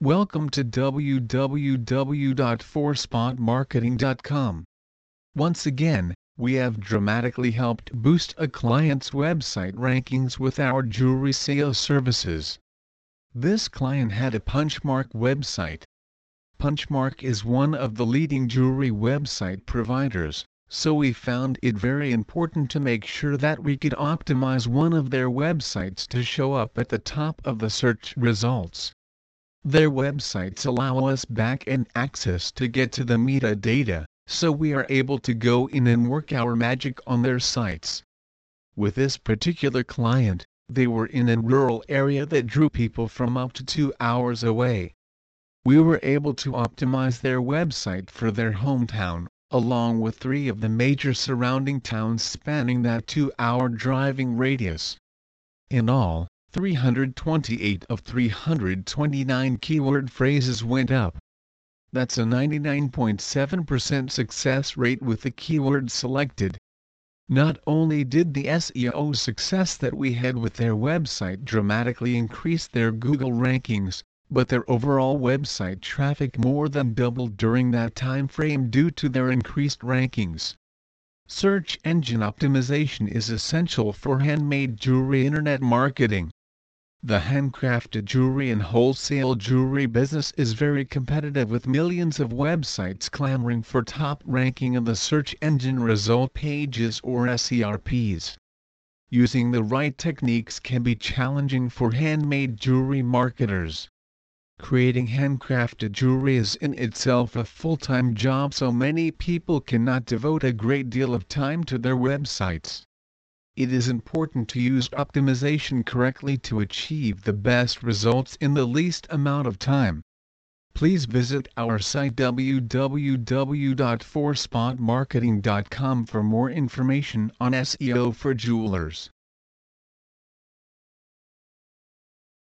Welcome to www.4spotmarketing.com. Once again, we have dramatically helped boost a client's website rankings with our jewelry SEO services. This client had a Punchmark website. Punchmark is one of the leading jewelry website providers, so we found it very important to make sure that we could optimize one of their websites to show up at the top of the search results. Their websites allow us back-end access to get to the metadata, so we are able to go in and work our magic on their sites. With this particular client, they were in a rural area that drew people from up to two hours away. We were able to optimize their website for their hometown, along with three of the major surrounding towns spanning that two-hour driving radius. In all, 328 of 329 keyword phrases went up. That's a 99.7% success rate with the keyword selected. Not only did the SEO success that we had with their website dramatically increase their Google rankings, but their overall website traffic more than doubled during that time frame due to their increased rankings. Search engine optimization is essential for handmade jewelry internet marketing. The handcrafted jewelry and wholesale jewelry business is very competitive with millions of websites clamoring for top ranking in the search engine result pages or SERPs. Using the right techniques can be challenging for handmade jewelry marketers. Creating handcrafted jewelry is in itself a full-time job so many people cannot devote a great deal of time to their websites it is important to use optimization correctly to achieve the best results in the least amount of time. Please visit our site www.4spotmarketing.com for more information on SEO for jewelers.